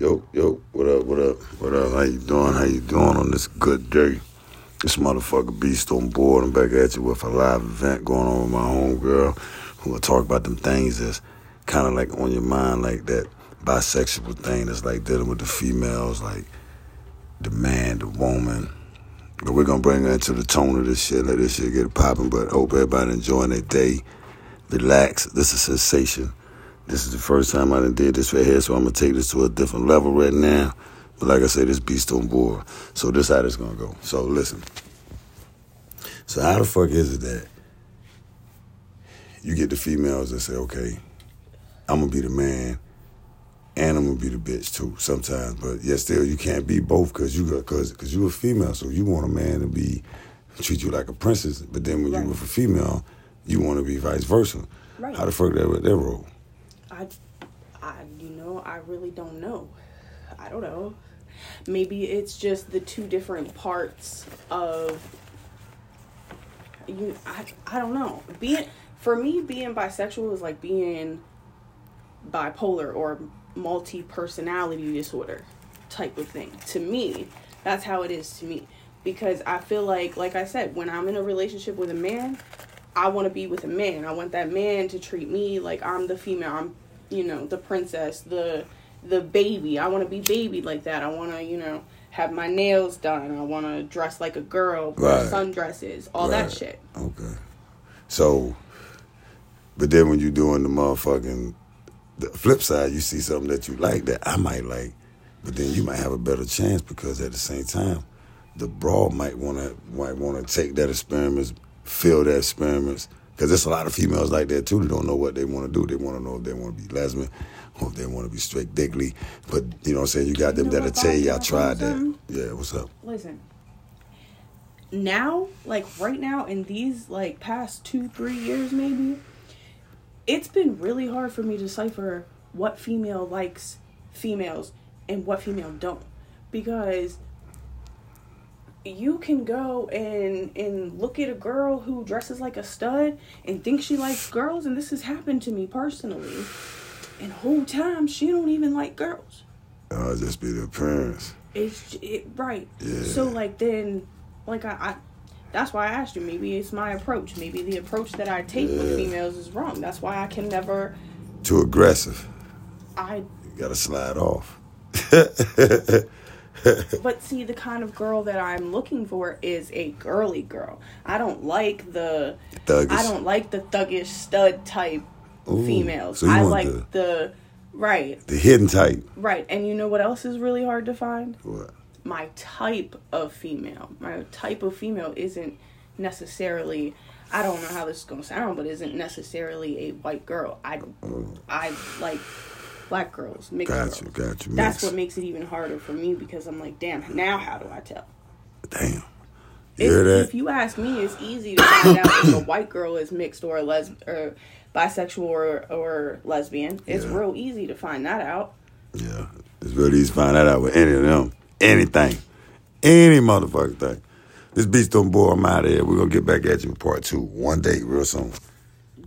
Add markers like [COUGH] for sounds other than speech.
Yo, yo, what up, what up, what up? How you doing? How you doing on this good day? This motherfucker Beast on board. I'm back at you with a live event going on with my homegirl who will talk about them things that's kind of like on your mind, like that bisexual thing that's like dealing with the females, like the man, the woman. But we're gonna bring her into the tone of this shit, let this shit get popping. But hope everybody enjoying their day. Relax. This is a sensation. This is the first time I done did this right here, so I'm gonna take this to a different level right now. But like I said, this beast on board. So this how this gonna go. So listen. So how the fuck is it that you get the females that say, okay, I'm gonna be the man and I'm gonna be the bitch too sometimes, but yet still you can't be both because you got cause cause you a female, so you want a man to be treat you like a princess, but then when Right. you with a female, you want to be vice versa. Right. How the fuck that that role? I, I, you know, I really don't know. I don't know. Maybe it's just the two different parts of you. I, I don't know. Being for me, being bisexual is like being bipolar or multi personality disorder type of thing. To me, that's how it is to me. Because I feel like, like I said, when I'm in a relationship with a man, I want to be with a man. I want that man to treat me like I'm the female. I'm, you know, the princess, the the baby. I want to be baby like that. I want to, you know, have my nails done. I want to dress like a girl, Right. sundresses, all that shit. Okay. So, but then when you're doing the motherfucking the flip side, you see something that you like that I might like, but then you might have a better chance because at the same time, the broad might want to might want to take that experiments, feel that experiments. Because there's a lot of females like that too. They don't know what they want to do. They want to know if they want to be lesbian, or if they want to be straight diggly. But you know what I'm saying? You got them You know that'll tell you I tried that. Yeah, what's up? listen now like right now in these like past two three years maybe it's been really hard for me to decipher what female likes females and what female don't because you can go and and look at a girl who dresses like a stud and think she likes girls and this has happened to me personally and whole time she don't even like girls Uh, just be the appearance. it's it, right. Yeah. So like then, like I, I, that's why I asked you. Maybe it's my approach. Maybe the approach that I take with females is wrong. That's why I can never. Too aggressive. I You gotta slide off. [LAUGHS] [LAUGHS] but see the kind of girl that I'm looking for is a girly girl. I don't like the. Thuggish. I don't like the thuggish stud type Ooh, females. so I like the- the right, The hidden type. right. And you know what else is really hard to find? What? my type of female. My type of female isn't necessarily I don't know how this is gonna sound, but isn't necessarily a white girl. I oh. I like black girls, mixed Got you, girls. got you. That's Mix. what makes it even harder for me because I'm like, damn, now how do I tell? Damn. You If, hear that? if you ask me, it's easy to find out if a white girl is mixed or a les or bisexual or, or lesbian. It's Yeah. real easy to find that out. yeah. It's really easy to find that out with any of them. Anything. Any motherfucking thing. This beast on board, I'm out of here. We're gonna get back at you with part two one day, real soon.